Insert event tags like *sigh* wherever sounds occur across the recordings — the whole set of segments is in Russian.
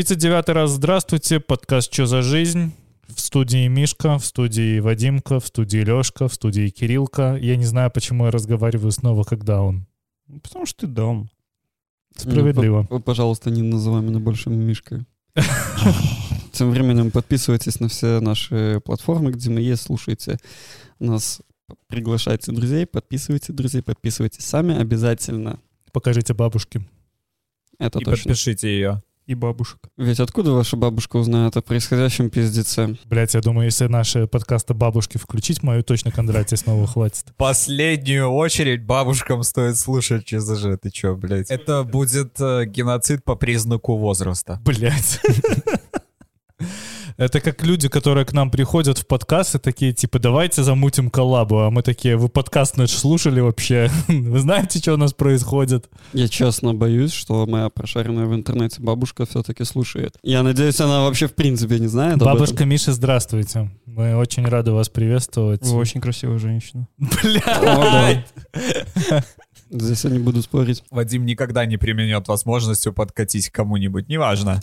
39 раз здравствуйте, подкаст «Чё за жизнь?» В студии Мишка, в студии Вадимка, в студии Лёшка, в студии Кириллка. Я не знаю, почему я разговариваю снова, когда он. Потому что ты дом. Справедливо. Ну, пожалуйста, не называй меня больше Мишкой. *laughs* Тем временем подписывайтесь на все наши платформы, где мы есть, слушайте нас, приглашайте друзей, подписывайте друзей, подписывайтесь сами обязательно. Покажите бабушке. Это и точно. подпишите ее. И бабушек. Ведь откуда ваша бабушка узнает о происходящем пиздеце? Блять, я думаю, если наши подкасты бабушки включить, мою точно Кондратия снова хватит. Последнюю очередь бабушкам стоит слушать ЧЗЖ. Ты чё, блядь? Это будет э, геноцид по признаку возраста. Блять. *laughs* Это как люди, которые к нам приходят в подкаст и такие, типа, давайте замутим коллабу. А мы такие, вы подкаст наш слушали вообще? *laughs* Вы знаете, что у нас происходит? Я честно боюсь, что моя прошаренная в интернете бабушка все-таки слушает. Я надеюсь, она вообще в принципе не знает об Бабушка этом. Миша, здравствуйте. Мы очень рады вас приветствовать. Вы очень красивая женщина. *laughs* Блядь! Здесь я не буду спорить. Вадим никогда не применет возможностью подкатить к кому-нибудь, неважно.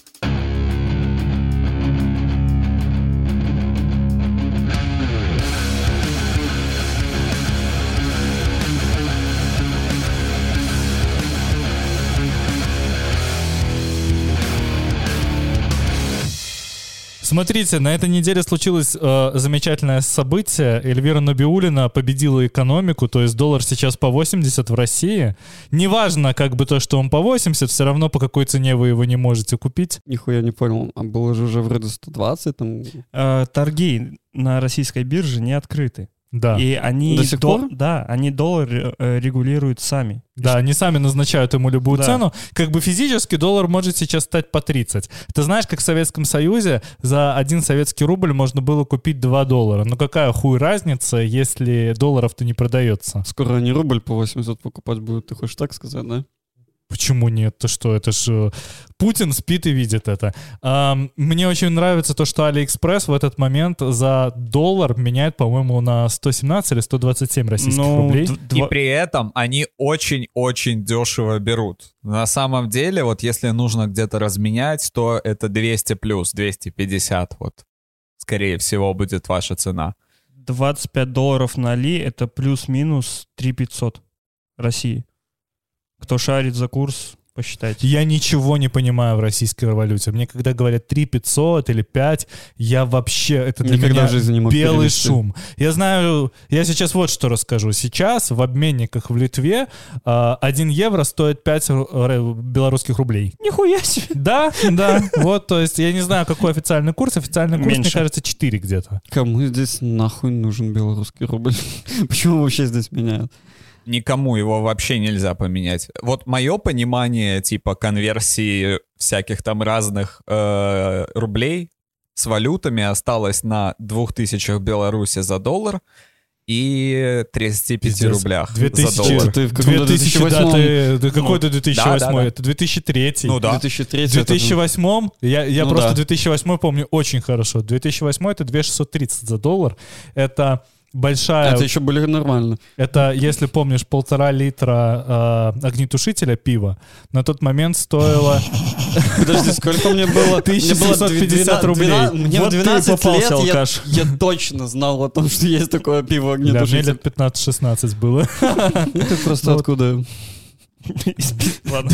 Смотрите, на этой неделе случилось э, замечательное событие. Эльвира Набиулина победила экономику, то есть доллар сейчас по 80 в России. Неважно, как бы то, что он по 80, все равно по какой цене вы его не можете купить. Нихуя не понял. А было же уже вроде 120 там. Э, торги на российской бирже не открыты. Да. И они До сих до- пор? Да, они доллар э, регулируют сами. Да, они сами назначают ему любую Да. цену. Как бы физически доллар может сейчас стать по 30. Ты знаешь, как в Советском Союзе за один советский рубль можно было купить 2 доллара. Но какая хуй разница, если долларов-то не продается? Скоро они рубль по 80 покупать будут. Ты хочешь так сказать, да? Почему нет? Ты что, это же Путин спит и видит это. Мне очень нравится то, что Алиэкспресс в этот момент за доллар меняет, по-моему, на 117 или 127 российских Ну, рублей. д- И при этом они очень-очень дешево берут. На самом деле, вот если нужно где-то разменять, то это 200 плюс, 250 вот. Скорее всего, будет ваша цена. 25 долларов на Али это плюс-минус 3 500 России. Кто шарит за курс, посчитайте. Я ничего не понимаю в российской валюте. Мне когда говорят 3 500 или 5, я вообще... Это для Никогда меня в жизни не мог белый перевести. шум. Я знаю... Я сейчас вот что расскажу. Сейчас в обменниках в Литве а, 1 евро стоит 5 ру- ре- белорусских рублей. Нихуя себе! Да, да. Вот, то есть я не знаю, какой официальный курс. Официальный курс, мне Меньше. кажется, 4 где-то. Кому здесь нахуй нужен белорусский рубль? *laughs* Почему вообще здесь меняют? Никому его вообще нельзя поменять. Вот мое понимание типа конверсии всяких там разных э, рублей с валютами осталось на 2000 в Беларуси за доллар и 35 Пиздец. рублях 2000. за доллар. Ты в каком-то 2000, да, 2008 ты, ты какой ты 2008? да, да. Это 2003. Ну да. 2003 В 2008 я, я Ну просто да. 2008 помню очень хорошо. 2008 это 2630 за доллар. Это большая... Это еще были нормально. Это, если помнишь, полтора литра э, огнетушителя пива на тот момент стоило... *laughs* Подожди, сколько мне было? 1750 рублей. Мне в ты и 12 попался, лет я, алкаш. я точно знал о том, что есть такое пиво Бля, мне огнетушитель. лет 15-16 было. *laughs* *laughs* Ты просто откуда? Ладно.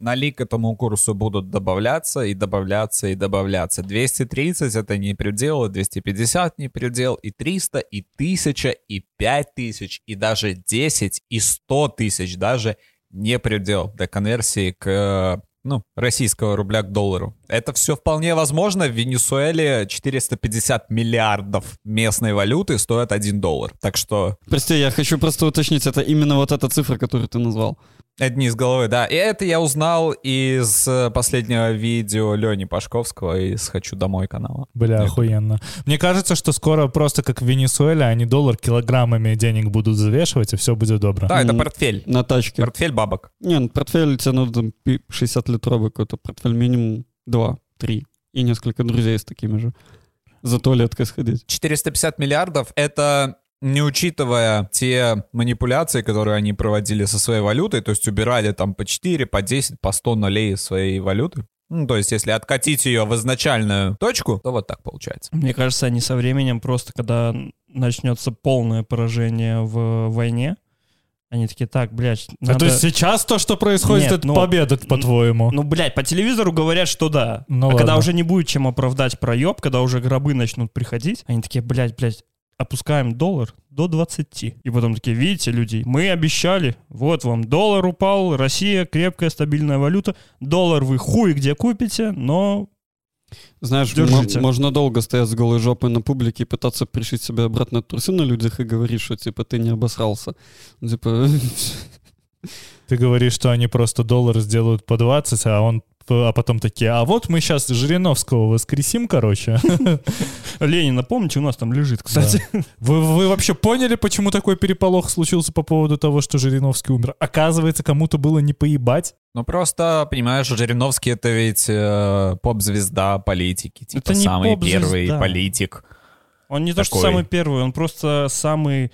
Нали к этому курсу будут добавляться и добавляться и добавляться. 230 это не предел, и 250 не предел, и 300, и 1000, и 5000, и даже 10, и 100 тысяч даже не предел для конверсии к ну, российского рубля к доллару. Это все вполне возможно. В Венесуэле 450 миллиардов местной валюты стоят 1 доллар. Так что Прости, я хочу просто уточнить, это именно вот эта цифра, которую ты назвал. Одни из головы, да. И это я узнал из э, последнего видео Лени Пашковского из «Хочу домой» канала. Бля, охуенно. Мне кажется, что скоро просто как в Венесуэле они доллар килограммами денег будут взвешивать, и все будет добро. Да, это портфель. На тачке. Портфель бабок. Не, ну, портфель тебе надо там 60-литровый какой-то портфель, минимум 2, 3. И несколько друзей с такими же. За туалеткой сходить. 450 миллиардов — это не учитывая те манипуляции, которые они проводили со своей валютой, то есть убирали там по 4, по 10, по 100 нулей своей валюты. Ну, то есть, если откатить ее в изначальную точку, то вот так получается. Мне кажется, они со временем просто, когда начнется полное поражение в войне, они такие, так, блядь, А надо... то есть сейчас то, что происходит, Нет, это ну, победа, по-твоему? Ну, блядь, по телевизору говорят, что да. Ну а ладно. когда уже не будет чем оправдать проеб, когда уже гробы начнут приходить, они такие, блядь, блядь, опускаем доллар до 20. И потом такие, видите, люди, мы обещали, вот вам доллар упал, Россия крепкая, стабильная валюта, доллар вы хуй где купите, но Знаешь, мо- можно долго стоять с голой жопой на публике и пытаться пришить себе обратно трусы на людях и говорить, что, типа, ты не обосрался. Типа, *laughs* Ты говоришь, что они просто доллар сделают по 20, а он а потом такие, а вот мы сейчас Жириновского воскресим, короче. *laughs* Ленина, помните, у нас там лежит, кстати. *laughs* Вы, вы вообще поняли, почему такой переполох случился по поводу того, что Жириновский умер? Оказывается, кому-то было не поебать. Ну просто, понимаешь, Жириновский это ведь э, поп-звезда политики, типа Это не самый первый политик. Он не то, что Такой. самый первый, он просто самый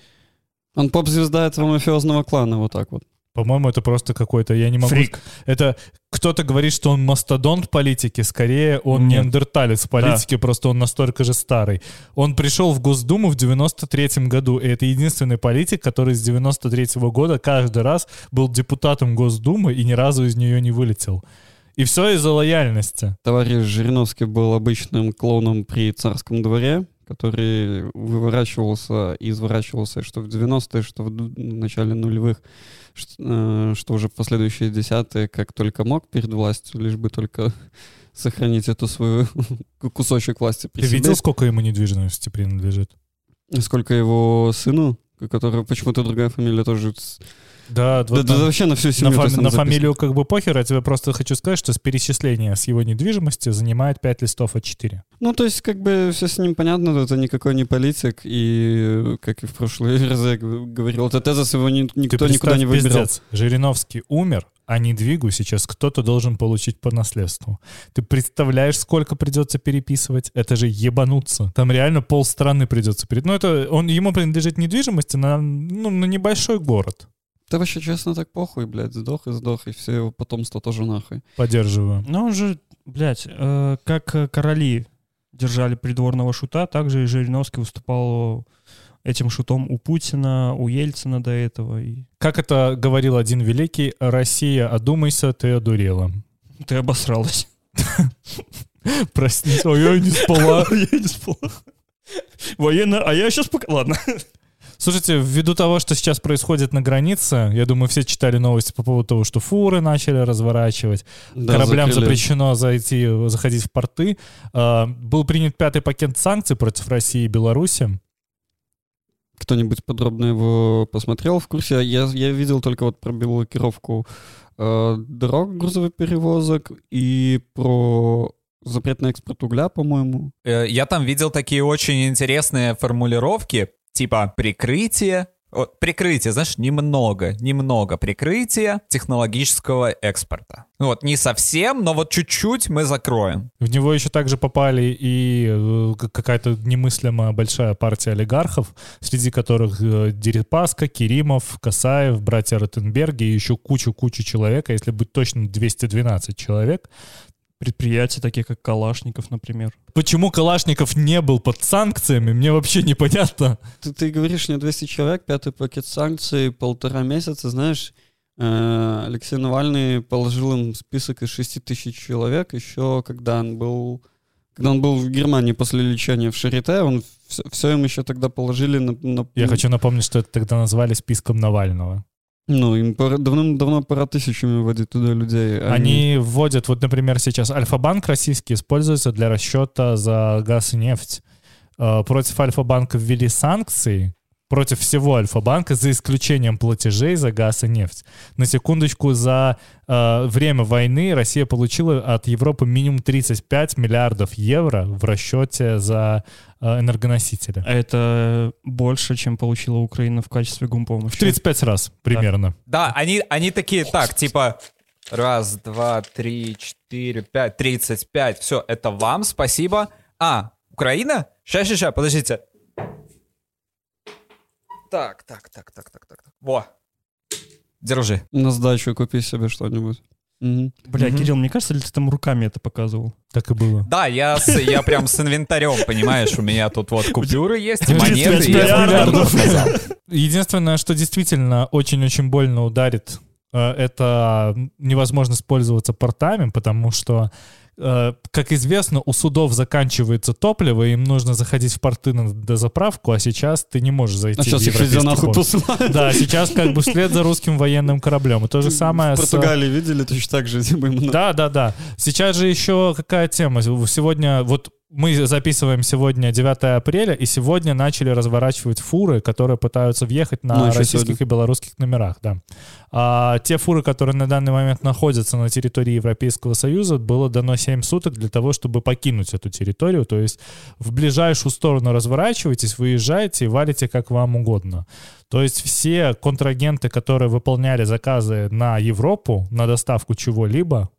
он поп-звезда этого мафиозного клана, вот так вот. По-моему, это просто какой-то, я не могу... фрик. Это кто-то говорит, что он мастодонт политики, скорее он Нет. неандерталец политики, просто он настолько же старый. Он пришел в Госдуму в 93-м году, и это единственный политик, который с 93-го года каждый раз был депутатом Госдумы и ни разу из нее не вылетел. И все из-за лояльности. Товарищ Жириновский был обычным клоуном при царском дворе, который выворачивался и изворачивался что в 90-е, что в начале нулевых, э, что уже в последующие десятые, как только мог перед властью, лишь бы только *laughs* сохранить эту свою *laughs* кусочек власти при Ты себе. видел, сколько ему недвижимости принадлежит? Сколько его сыну, у которого почему-то другая фамилия тоже... Да, Да, вот да там- вообще на всю на, семью. то фами- на фамилию как бы похер, я тебе просто хочу сказать, что с перечисления с его недвижимости занимает 5 листов А4. Ну, то есть, как бы, все с ним понятно, это никакой не политик, и, как и в прошлый *laughs* раз я говорил, это тезис его ни- никто никуда не выбирал. пиздец, Жириновский умер, а недвигу сейчас кто-то должен получить по наследству. Ты представляешь, сколько придется переписывать? Это же ебануться. Там реально полстраны придется перед. Ну, это он, ему принадлежит недвижимости на, ну, на небольшой город. Да вообще, честно, так похуй, блядь, сдох и сдох, и все его потомство тоже нахуй. Поддерживаю. Ну, он же, блядь, э, как э, короли держали придворного шута, так же и Жириновский выступал этим шутом у Путина, у Ельцина до этого. И Как это говорил один великий, Россия, одумайся, ты одурела. ты обосралась. *laughs* Прости, ой, я не спала. *laughs* Я не спала. Военно... А я сейчас пока... Ладно. Слушайте, ввиду того, что сейчас происходит на границе, я думаю, все читали новости по поводу того, что фуры начали разворачивать, Да, кораблям закрыли. запрещено зайти, заходить в порты. А, Был принят пятый пакет санкций против России и Беларуси. Кто-нибудь подробно его посмотрел в курсе? Я, я видел только вот про блокировку э, дорог грузово-перевозок и про запрет на экспорт угля, по-моему. Э, Я там видел такие очень интересные формулировки, типа прикрытие, прикрытие, знаешь, немного, немного прикрытия технологического экспорта. Ну Вот, не совсем, но вот чуть-чуть мы закроем. В него еще также попали и э, какая-то немыслимо большая партия олигархов, среди которых э, Дерипаска, Керимов, Касаев, братья Ротенберги и еще кучу-кучу человек, а если быть точным, 212 человек. Предприятия, такие как Калашников, например. Почему Калашников не был под санкциями, мне вообще непонятно. Ты, ты говоришь, не 200 человек, пятый пакет санкций, полтора месяца, знаешь, э, Алексей Навальный положил им список из 6 тысяч человек еще, когда он был... Когда он был в Германии после лечения в Шарите, он все, им еще тогда положили на... на- Я хочу напомнить, что это тогда назвали списком Навального. Ну, им пора- давным-давно пора тысячами вводить туда людей. а Они вводят, вот, например, сейчас Альфа-банк российский используется для расчета за газ и нефть. Э, Против Альфа-банка ввели санкции, против всего Альфа-банка, за исключением платежей за газ и нефть. На секундочку, за э, время войны Россия получила от Европы минимум 35 миллиардов евро в расчете за э, энергоносители. А это больше, чем получила Украина в качестве гумпомощи. В 35 раз примерно. Да, они, они такие, так, типа, раз, два, три, четыре, пять, тридцать пять, все, это вам, спасибо. А, Украина? Ща, ща, ща, подождите. Так, так, так, так, так, так. так. Во. Держи. На сдачу купи себе что-нибудь. Мгм. Бля, Мгм. Кирилл, мне кажется, ли ты там руками это показывал? Так и было. Да, я, с- я прям с инвентарем, понимаешь, у меня тут вот купюры есть, монеты, и 35 я миллиардов. миллиардов сказал. Единственное, что действительно очень-очень больно ударит, э, это невозможность пользоваться портами, потому что, как известно, у судов заканчивается топливо, им нужно заходить в порты на дозаправку, а сейчас ты не можешь зайти А сейчас в европейский нахуй посылают. Да, сейчас как бы вслед за русским военным кораблем. И то же самое В с... Португалии видели точно так же. именно. Да, да, да. Сейчас же еще какая тема? Сегодня, вот мы записываем сегодня 9 апреля, и сегодня начали разворачивать фуры, которые пытаются въехать на Ну, российских сегодня. и белорусских номерах, да. А те фуры, которые на данный момент находятся на территории Европейского Союза, было дано 7 суток для того, чтобы покинуть эту территорию. То есть в ближайшую сторону разворачивайтесь, выезжайте и валите как вам угодно. То есть все контрагенты, которые выполняли заказы на Европу, на доставку чего-либо,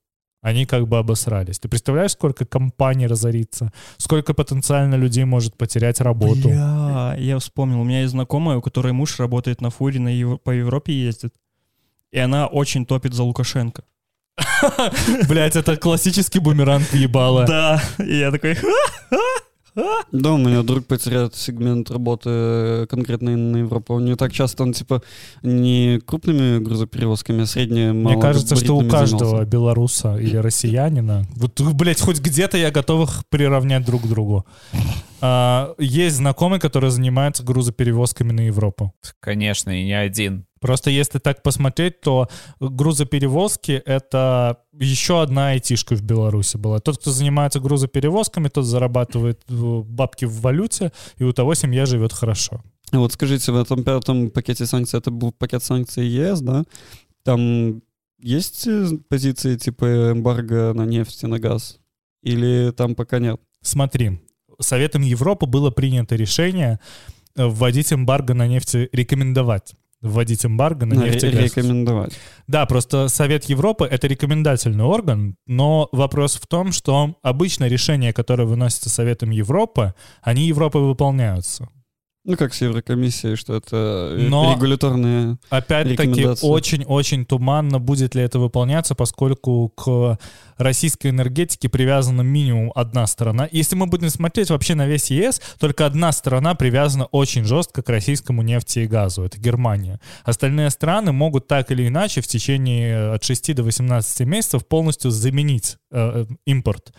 они как бы обосрались. Ты представляешь, сколько компаний разорится? Сколько потенциально людей может потерять работу? Бля, я вспомнил, у меня есть знакомая, у которой муж работает на фуре, на Ев- по Европе ездит. И она очень топит за Лукашенко. *laughs* Блять, это классический бумеранг ебала. Да, и я такой, *laughs* Да, у меня друг потеряет сегмент работы э, конкретно на Европу. Он не так часто, он типа не крупными грузоперевозками, а средние, Мне кажется, что у каждого занимался. белоруса или россиянина, вот, блядь, хоть где-то я готов их приравнять друг к другу. А, есть знакомый, который занимается грузоперевозками на Европу. Конечно, и не один. Просто если так посмотреть, то грузоперевозки — это еще одна айтишка в Беларуси была. Тот, кто занимается грузоперевозками, тот зарабатывает э, бабки в валюте, и у того семья живет хорошо. А Вот скажите, в этом пятом пакете санкций, это был пакет санкций ЕС, да? Там есть э, позиции типа эмбарго на нефть и на газ? Или там пока нет? Смотри, Советом Европы было принято решение э, вводить эмбарго на нефть, рекомендовать вводить эмбарго на нефть и газ. рекомендовать. Да, просто Совет Европы — это рекомендательный орган, но вопрос в том, что обычно решения, которые выносятся Советом Европы, они Европой выполняются. Ну, как с Еврокомиссией, что это э, Но- регуляторные... Опять-таки, очень-очень туманно, будет ли это выполняться, поскольку к российской энергетике привязана минимум одна сторона. Если мы будем смотреть вообще на весь ЕС, только одна сторона привязана очень жестко к российскому нефти и газу. Это Германия. Остальные страны могут так или иначе в течение от 6 до 18 месяцев полностью заменить э, э, импорт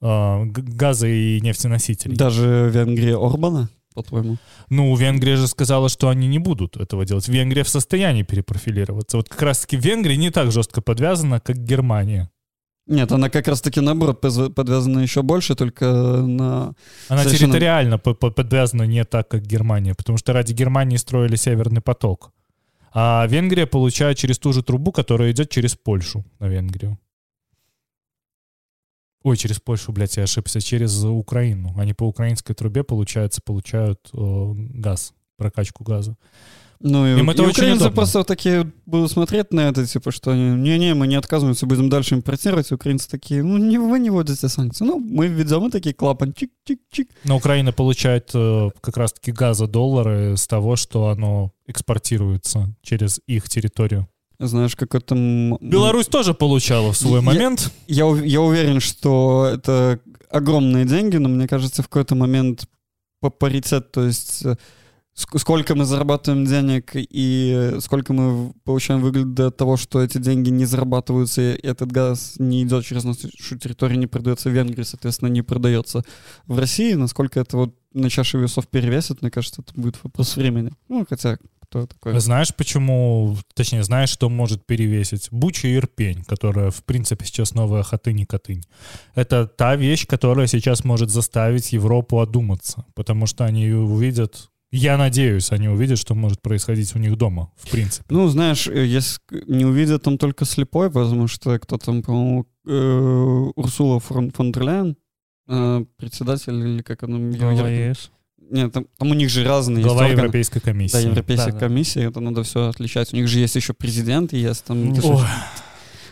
э, газа и нефтеносителей. Даже Венгрия Орбана, по-твоему? Ну, Венгрия же сказала, что они не будут этого делать. Венгрия в состоянии перепрофилироваться. Вот как раз-таки Венгрия не так жестко подвязана, как Германия. Нет, она как раз-таки наоборот подвязана еще больше, только на... Она Совершенно- территориально по- по- подвязана не так, как Германия, потому что ради Германии строили Северный поток. А Венгрия получает через ту же трубу, которая идет через Польшу на Венгрию. Ой, через Польшу, блядь, я ошибся, через Украину. Они по украинской трубе, получается, получают э, газ, прокачку газа. Ну, и, Им это и очень украинцы удобно. просто такие будут смотреть на это, типа, что они, не-не, мы не отказываемся, будем дальше импортировать. Украинцы такие, ну, не, вы не вводите санкции. Ну, мы введем такие клапан, чик-чик-чик. Но Украина получает э, как раз-таки газодоллары с того, что оно экспортируется через их территорию. Знаешь, как это... Беларусь тоже получала в свой Я- момент. Я, я уверен, что это огромные деньги, но мне кажется, в какой-то момент по паритет, то есть э, ск- сколько мы зарабатываем денег и сколько мы получаем выгоды от того, что эти деньги не зарабатываются, и этот газ не идет через нашу территорию, не продается в Венгрии, соответственно, не продается в России, насколько это вот на чаше весов перевесит, мне кажется, это будет вопрос времени. Ну, хотя, кто такой? Знаешь, почему, точнее, знаешь, что может перевесить? Буча и Ирпень, которая, в принципе, сейчас новая Хатынь и Катынь. Это та вещь, которая сейчас может заставить Европу одуматься, потому что они увидят, я надеюсь, они увидят, что может происходить у них дома, в принципе. Ну, знаешь, э, если не увидят там только слепой, потому что кто там, по-моему, э, Урсула фон, фон дер Ляйен, э, председатель или как она... ЕС. Нет, там, там у них же разные Глава органы. Европейской комиссии. Да, Европейская Да, да. комиссия, это надо все отличать. У них же есть еще президент, и есть там... Ой, же-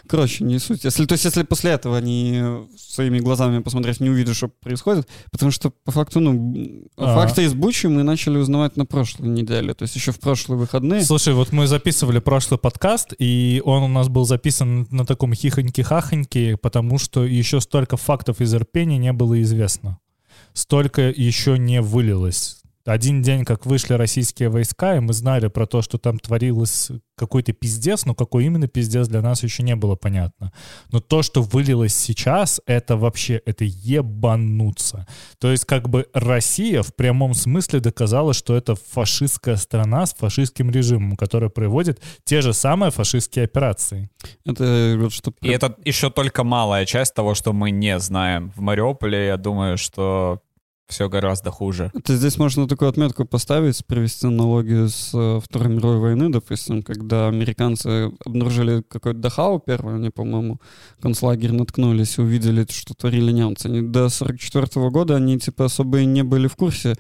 Короче, не суть. Если, то есть, если после этого они своими глазами посмотреть не увидят, что происходит, потому что по факту, ну, А. факты из Бучи мы начали узнавать на прошлой неделе, то есть еще в прошлые выходные. Слушай, вот мы записывали прошлый подкаст, и он у нас был записан на таком хихоньке-хахоньке, потому что еще столько фактов из Ирпени не было известно. Столько еще не вылилось. Один день, как вышли российские войска, и мы знали про то, что там творилось какой-то пиздец, но какой именно пиздец для нас еще не было понятно. Но то, что вылилось сейчас, это вообще, это ебануться. То есть как бы Россия в прямом смысле доказала, что это фашистская страна с фашистским режимом, которая проводит те же самые фашистские операции. Это вот что... И это еще только малая часть того, что мы не знаем. В Мариуполе, я думаю, что все гораздо хуже. Это здесь можно такую отметку поставить, провести аналогию с э, Второй мировой войны, допустим, когда американцы обнаружили какой-то Дахау первый, они, по-моему, концлагерь наткнулись и увидели, что творили немцы. Они до 44 года они, типа, особо и не были в курсе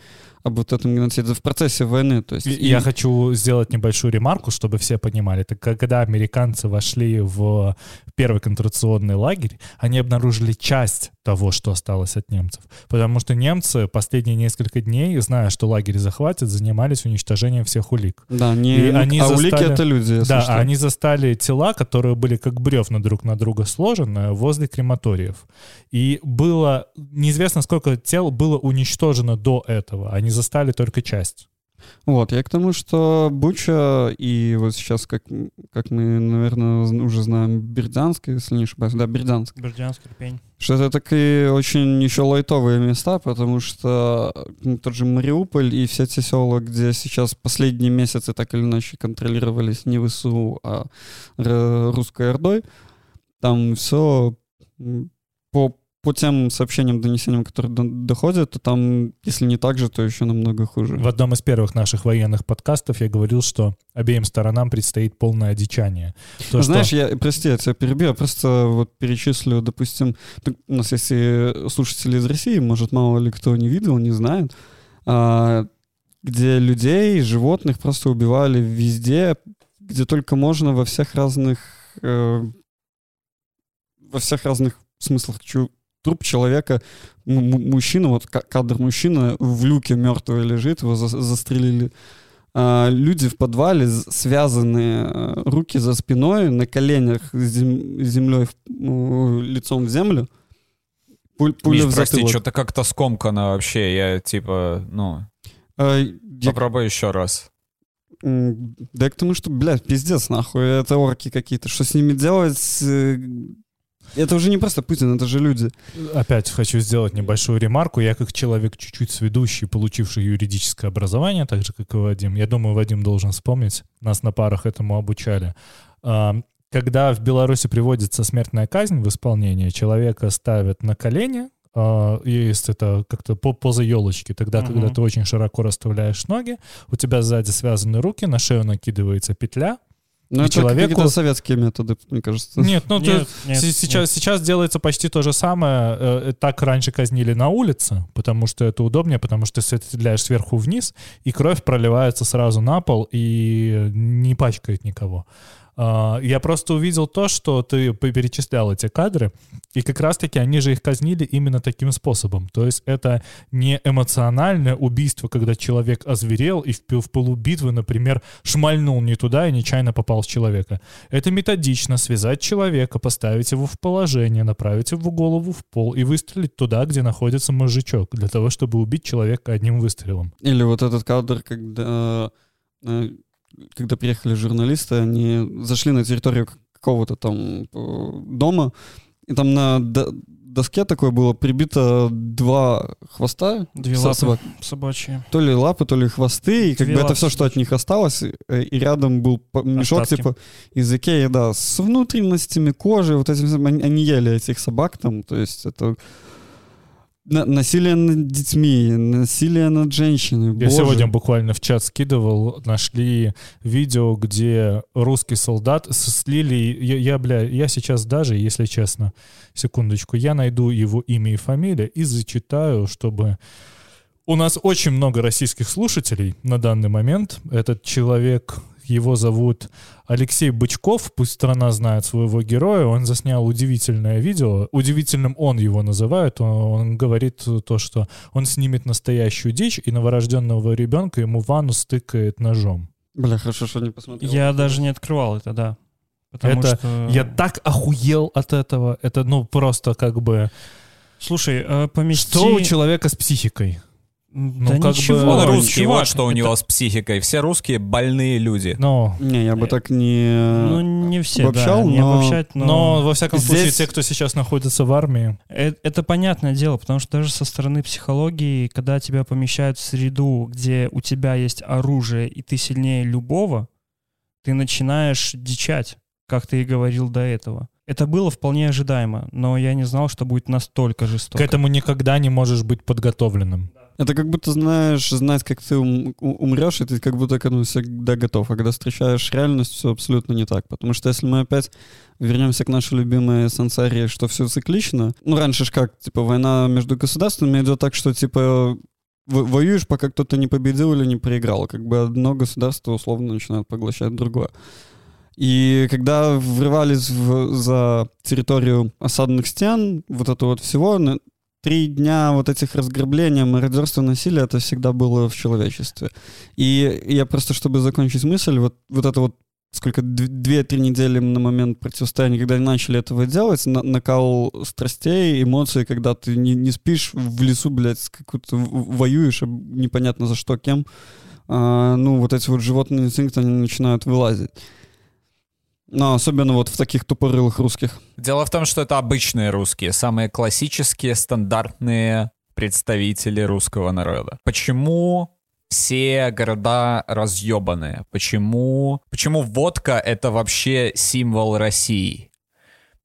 об вот этом геноциде в процессе войны. То есть, И и- Я хочу сделать небольшую ремарку, чтобы все понимали. Это когда американцы вошли в первый концентрационный лагерь, они обнаружили часть того, что осталось от немцев. Потому что немцы последние несколько дней, зная, что лагерь захватят, занимались уничтожением всех улик. Да, не... И они а улики застали- это люди, да, что. они застали тела, которые были как бревна друг на друга сложены возле крематориев. И было неизвестно, сколько тел было уничтожено до этого. Они застали только часть. Вот, я к тому, что Буча и вот сейчас, как, как мы, наверное, уже знаем, Бердянск, если не ошибаюсь, да, Бердянск, Бердянск, Ирпень. что это такие очень еще лайтовые места, потому что ну, тот же Мариуполь и все те села, где сейчас последние месяцы так или иначе контролировались не ВСУ, а русской Ордой, там все по, по тем сообщениям, донесениям, которые до- доходят, то там, если не так же, то еще намного хуже. В одном из первых наших военных подкастов я говорил, что обеим сторонам предстоит полное одичание. То, Знаешь, что... я, прости, я тебя перебью, я просто вот перечислю, допустим, у нас есть и слушатели из России, может, мало ли кто не видел, не знает, а, где людей, животных просто убивали везде, где только можно, во всех разных, э, во всех разных смыслах. Чу- труп человека, м- мужчина, вот ка- кадр мужчина в люке мертвый лежит, его за- застрелили а, люди в подвале связанные, а, руки за спиной, на коленях зем- землей, в- ну, лицом в землю. Пуль- пуля Миш, в прости, затылок. что-то как-то скомкано вообще. Я типа, ну, А, я- попробуй еще раз. да к тому, что, блядь, пиздец, нахуй, это орки какие-то. Что с ними делать? Это уже не просто Путин, это же люди. Опять хочу сделать небольшую ремарку. Я как человек чуть-чуть сведущий, получивший юридическое образование, так же, как и Вадим, я думаю, Вадим должен вспомнить, нас на парах этому обучали. А, Когда в Беларуси приводится смертная казнь в исполнение, человека ставят на колени, а, есть это как-то по поза елочки, тогда, Мгм. когда ты очень широко расставляешь ноги, у тебя сзади связаны руки, на шею накидывается петля, Но И это человеку- какие-то советские методы, мне кажется. нет, ну ты- Нет, нет, С- сейчас, нет. сейчас делается почти то же самое. Э, Так раньше казнили на улице, потому что это удобнее, потому что ты стреляешь сверху вниз, и кровь проливается сразу на пол и не пачкает никого. А, Я просто увидел то, что ты перечислял эти кадры, и как раз-таки они же их казнили именно таким способом. То есть это не эмоциональное убийство, когда человек озверел и в пи- в пылу битвы, например, шмальнул не туда и нечаянно попал в человека. Это методично связать человека, поставить его в положение, направить его голову в пол и выстрелить туда, где находится мозжечок, для того, чтобы убить человека одним выстрелом. Или вот этот кадр, когда, э, когда приехали журналисты, они зашли на территорию какого-то там э, дома, и там на до- доске такой было прибито два хвоста, Две лапы собак. собачьи. то ли лапы, то ли хвосты, и как Две бы это лапы все, что от них осталось, э, и рядом был мешок Остатки. типа из Икеи, да, с внутренностями кожи, вот этим, они, они ели этих собак там, то есть это насилие над детьми, насилие над женщиной. Я Боже. сегодня буквально в чат скидывал, нашли видео, где русский солдат слили... Я, я, бля, я сейчас даже, если честно, секундочку, я найду его имя и фамилия и зачитаю, чтобы... У нас очень много российских слушателей на данный момент. Этот человек, его зовут Алексей Бычков, пусть страна знает своего героя, он заснял удивительное видео, удивительным он его называет, он, он говорит то, что он снимет настоящую дичь, и новорожденного ребенка ему ванну стыкает ножом. Бля, хорошо, что не посмотрел. Я даже не открывал это, да. Потому Это что... Я так охуел от этого, это ну просто как бы... Слушай, э, помести... Что у человека с психикой? Да Ну, как бы ничего, Он Ой, русский, чувак, вот что у это- него с психикой. Все русские больные люди. Ну, Не, я бы так не... Ну, не все, обобщал, да, не но- обобщать, но... но во всяком случае здесь- те, кто сейчас находится в армии, Э- Это понятное дело, потому что даже со стороны психологии, когда тебя помещают в среду, где у тебя есть оружие, и ты сильнее любого, ты начинаешь дичать, как ты и говорил до этого. Это было вполне ожидаемо, но я не знал, что будет настолько жестоко. к этому никогда не можешь быть подготовленным. Это как будто знаешь, знать, как ты ум- умрешь, и ты как будто к этому всегда готов. А когда встречаешь реальность, все абсолютно не так. Потому что если мы опять вернемся к нашей любимой сансарии, что все циклично, ну раньше ж как, типа, война между государствами идет так, что, типа, во- воюешь, пока кто-то не победил или не проиграл. Как бы одно государство условно начинает поглощать другое. И когда врывались в- за территорию осадных стен, вот это вот всего, три дня вот этих разграбления, мародерства, насилия, это всегда было в человечестве. И я просто, чтобы закончить мысль, вот, вот это вот сколько, две-три недели на момент противостояния, когда начали этого делать, на- накал страстей, эмоций, когда ты не, не спишь в лесу, блядь, в- воюешь, непонятно за что, кем, а, ну, вот эти вот животные инстинкты, они начинают вылазить. Но особенно вот в таких тупорылых русских. Дело в том, что это обычные русские, самые классические, стандартные представители русского народа. Почему все города разъебанные? Почему, почему водка — это вообще символ России?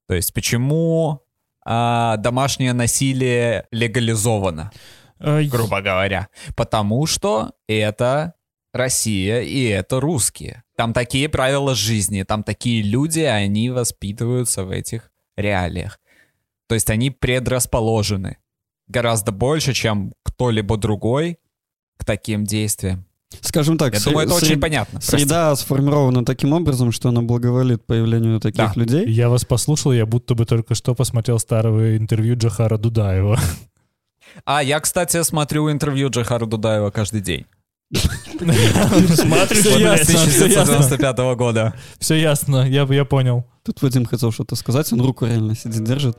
То есть почему а, домашнее насилие легализовано? Э, грубо говоря. Потому что это Россия и это русские. Там такие правила жизни, там такие люди, они воспитываются в этих реалиях. То есть они предрасположены гораздо больше, чем кто-либо другой к таким действиям. Скажем так, Я сре- думаю, это сре- очень понятно. Среда сформирована таким образом, что она благоволит появлению таких Да. людей. Я вас послушал, я будто бы только что посмотрел старого интервью Джахара Дудаева. А я, кстати, смотрю интервью Джахара Дудаева каждый день. Смотришь, Всё Вот блядь. ясно, всё ясно. 1995 года. Все ясно, я, я понял. Тут Вадим хотел что-то сказать, он руку реально сидит, держит.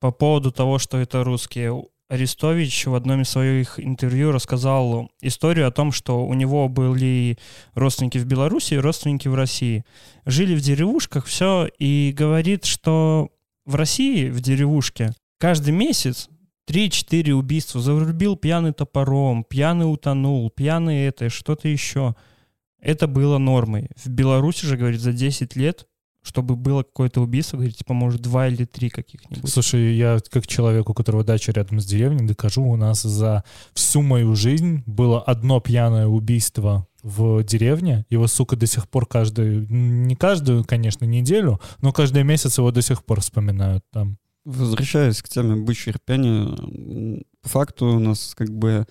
По поводу того, что это русские. Арестович в одном из своих интервью рассказал историю о том, что у него были родственники в Беларуси и родственники в России. Жили в деревушках, все, и говорит, что в России, в деревушке, каждый месяц 3-4 убийства. Зарубил пьяный топором, пьяный утонул, пьяный это, что-то еще. Это было нормой. В Беларуси же, говорит, за 10 лет, чтобы было какое-то убийство, говорит, типа, может, два или три каких-нибудь. Слушай, я как человек, у которого дача рядом с деревней, докажу, у нас за всю мою жизнь было одно пьяное убийство в деревне. Его, сука, до сих пор каждую, не каждую, конечно, неделю, но каждый месяц его до сих пор вспоминают там. Возвращаясь к теме бычьей рпения, м, по факту у нас как бы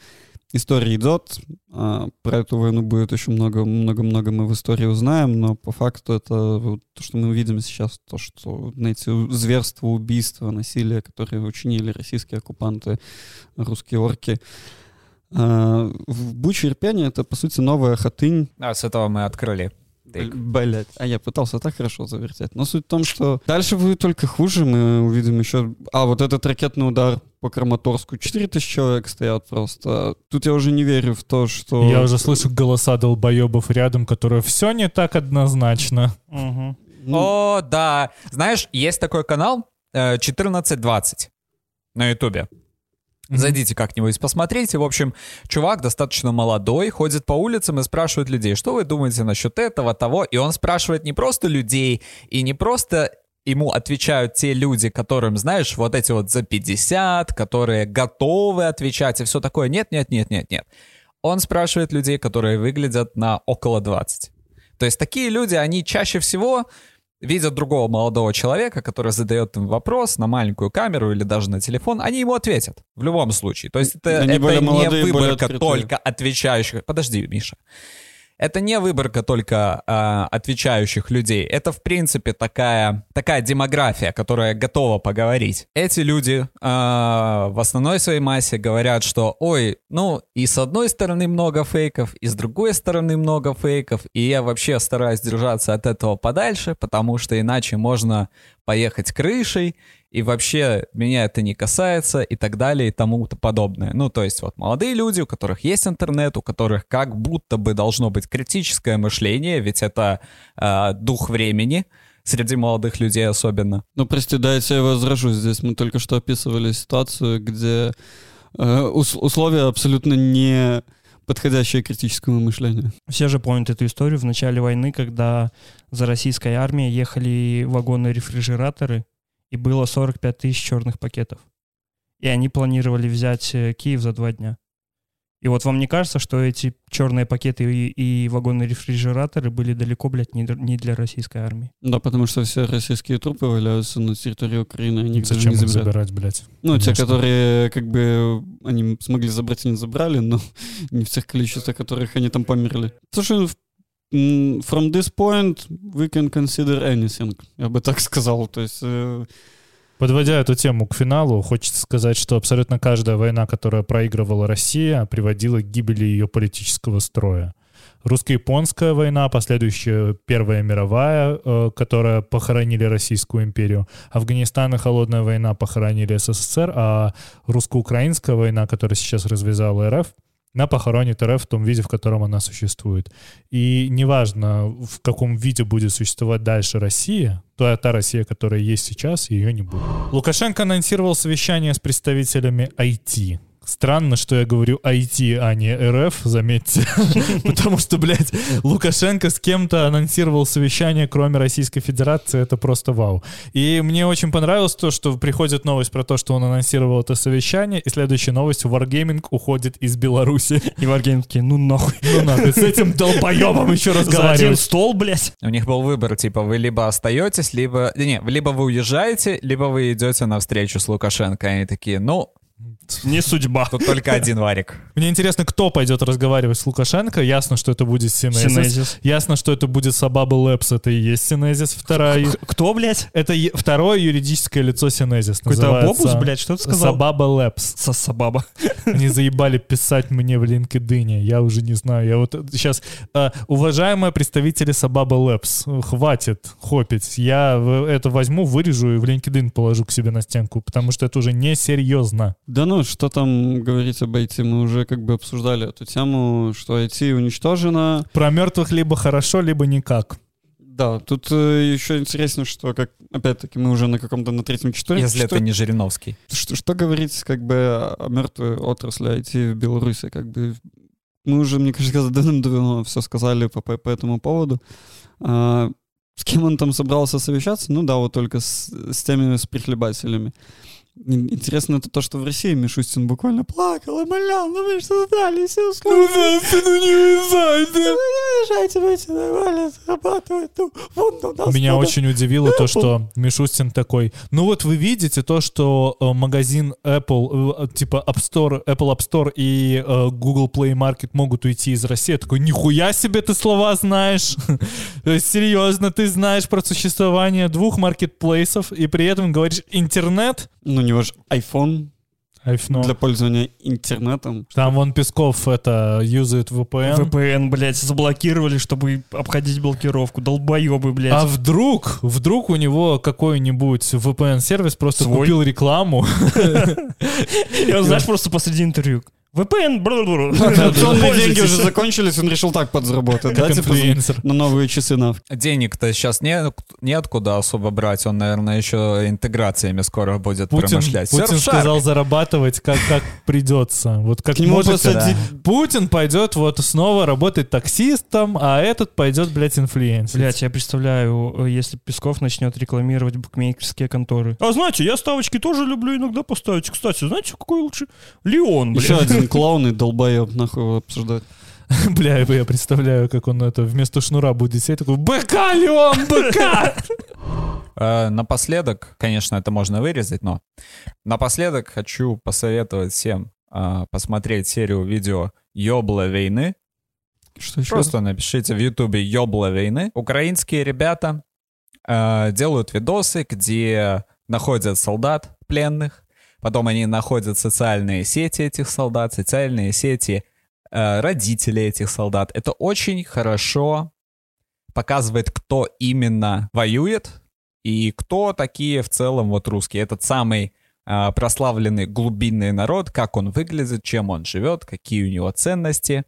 история идет, а про эту войну будет еще много-много-много мы в истории узнаем, но по факту это то, что мы видим сейчас, то, что на эти зверства, убийства, насилие, которые учинили российские оккупанты, русские орки, а, в Буче это, по сути, новая хатынь. А с этого мы открыли. Тык. Блять, а я пытался так хорошо завертеть. Но суть в том, что дальше будет только хуже. Мы увидим еще... А, вот этот ракетный удар по Краматорску. 4000 человек стоят просто. Тут я уже не верю в то, что... Я уже слышу голоса долбоебов рядом, которые все не так однозначно. Мгм. Ну, О, да. Знаешь, есть такой канал э, 1420 на Ютубе. Зайдите как-нибудь, посмотрите. В общем, чувак достаточно молодой, ходит по улицам и спрашивает людей, что вы думаете насчет этого, того. И он спрашивает не просто людей, и не просто ему отвечают те люди, которым, знаешь, вот эти вот за 50, которые готовы отвечать и все такое. Нет, нет, нет, нет, нет. Он спрашивает людей, которые выглядят на около 20. То есть такие люди, они чаще всего видят другого молодого человека, который задает им вопрос на маленькую камеру или даже на телефон, они ему ответят. В любом случае. То есть это, это не выборка только отвечающих. Подожди, Миша. Это не выборка только а, отвечающих людей. Это, в принципе, такая, такая демография, которая готова поговорить. Эти люди а, в основной своей массе говорят, что, ой, ну, и с одной стороны много фейков, и с другой стороны много фейков, и я вообще стараюсь держаться от этого подальше, потому что иначе можно поехать крышей, и вообще меня это не касается, и так далее, и тому подобное. Ну, то есть вот молодые люди, у которых есть интернет, у которых как будто бы должно быть критическое мышление, ведь это э, дух времени, среди молодых людей особенно. Ну, прости, да, я тебя возражу. Здесь мы только что описывали ситуацию, где э, ус- условия абсолютно не подходящие к критическому мышлению. Все же помнят эту историю в начале войны, когда за российской армией ехали вагоны-рефрижераторы, и было 45 тысяч черных пакетов. И они планировали взять э, Киев за два дня. И вот вам не кажется, что эти черные пакеты и, и вагонные рефрижераторы были далеко, блядь, не, не для российской армии? Да, потому что все российские трупы валяются на территории Украины, они их даже Зачем не их забирать, блядь? Ну, те, Конечно. которые как бы они смогли забрать и не забрали, но *laughs* не в тех количествах, которых они там померли. Слушай, в- м, from this point we can consider anything, я бы так сказал. То есть э, Подводя эту тему к финалу, хочется сказать, что абсолютно каждая война, которая проигрывала Россия, приводила к гибели ее политического строя. Русско-японская война, последующая Первая мировая, э, которая похоронили Российскую империю. Афганистан и Холодная война похоронили СССР, а русско-украинская война, которая сейчас развязала РФ, на похоронит РФ в том виде, в котором она существует. И неважно, в каком виде будет существовать дальше Россия, то та Россия, которая есть сейчас, ее не будет. Лукашенко анонсировал совещание с представителями IT. Странно, что я говорю IT, а не РФ, заметьте. *laughs* Потому что, блядь, Лукашенко с кем-то анонсировал совещание, кроме Российской Федерации. Это просто вау. И мне очень понравилось то, что приходит новость про то, что он анонсировал это совещание, и следующая новость — Wargaming уходит из Беларуси. *laughs* И Wargaming такие, ну нахуй. Ну нахуй, с этим *laughs* долбоебом еще За один разговаривать. стол, блядь. У них был выбор, типа, вы либо остаетесь, либо... Не, либо вы уезжаете, либо вы идете на встречу с Лукашенко. Они такие, ну, Не судьба. тут только один варик. Мне интересно, кто пойдет разговаривать с Лукашенко. Ясно, что это будет Синезис. Синезис. Ясно, что это будет Сабаба Лэпс. Это и есть Синезис. Вторая... Кто, блядь? Это е- второе юридическое лицо Синезис. Какой-то бобус, блядь, что ты сказал? Сабаба Лэпс. Сосабаба. Они заебали писать мне в LinkedIn. Я уже не знаю. Я вот сейчас... уважаемые представители Сабаба Лэпс, хватит хопить. Я это возьму, вырежу и в LinkedIn положу к себе на стенку, потому что это уже несерьезно. Да ну, что там говорить об IT? Мы уже как бы обсуждали эту тему, что IT уничтожено. Про мертвых либо хорошо, либо никак. Да, тут э, еще интересно, что, как опять-таки, мы уже на каком-то на третьем четверте. Если что, это не Жириновский. что, что говорить как бы о мертвой отрасли IT в Беларуси? Как бы мы уже, мне кажется, давным-давно все сказали по, по, по этому поводу. А, с кем он там собрался совещаться? Ну да, вот только с, с теми, с прихлебателями. Ин- Интересно это то, что в России Мишустин буквально плакал и молял, ну вы что дали все условия. Ну не уезжайте, давайте нормально зарабатывать. Ну, вон у нас Меня надо- очень удивило то, что Мишустин такой, ну вот вы видите то, что э, магазин Apple, э, типа App Store, Apple App Store и э, Google Play Market могут уйти из России. Я такой, нихуя себе ты слова знаешь. *laughs* Серьезно, ты знаешь про существование двух маркетплейсов и при этом говоришь интернет? Ну, него же iPhone Айфно. для пользования интернетом. Там вон Песков это юзает VPN. VPN, блядь, заблокировали, чтобы обходить блокировку. Долбоебы, блядь. А вдруг, вдруг у него какой-нибудь VPN-сервис просто Свой. купил рекламу, *laughs* И он, знаешь, просто посреди интервью. VPN. Операционные деньги уже закончились, он решил так подзаработать, да, как типа инфлюенсер. на новые часы на. Денег-то сейчас не, неоткуда особо брать. Он, наверное, еще интеграциями скоро будет Путин, промышлять. Путин сказал зарабатывать как, как придется. Вот как К нему может, просто да. ди- Путин пойдет вот снова работать таксистом, а этот пойдет, блядь, инфлюенсер. Блять, я представляю, если Песков начнет рекламировать букмекерские конторы. А знаете, я ставочки тоже люблю иногда поставить. Кстати, знаете, какой лучше? Леон, блядь. Еще один клоун и долбоеб, нахуй его обсуждать. *laughs* Бля, я представляю, как он это вместо шнура будет сидеть такой «БК, Леон, *laughs* БК!» Э, Напоследок, конечно, это можно вырезать, но напоследок хочу посоветовать всем э, посмотреть серию видео «Ёбла войны». Что еще? Просто напишите в Ютубе «Ёбла войны». Украинские ребята э, делают видосы, где находят солдат пленных, потом они находят социальные сети этих солдат, социальные сети э, родителей этих солдат. Это очень хорошо показывает, кто именно воюет и кто такие в целом вот русские. Этот самый э, прославленный глубинный народ, как он выглядит, чем он живет, какие у него ценности.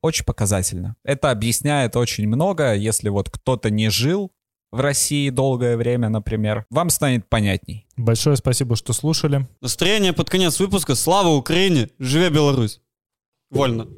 Очень показательно. Это объясняет очень много, если вот кто-то не жил в России долгое время, например, вам станет понятней. Большое спасибо, что слушали. Настроение под конец выпуска. Слава Украине! Живе Беларусь! Вольно!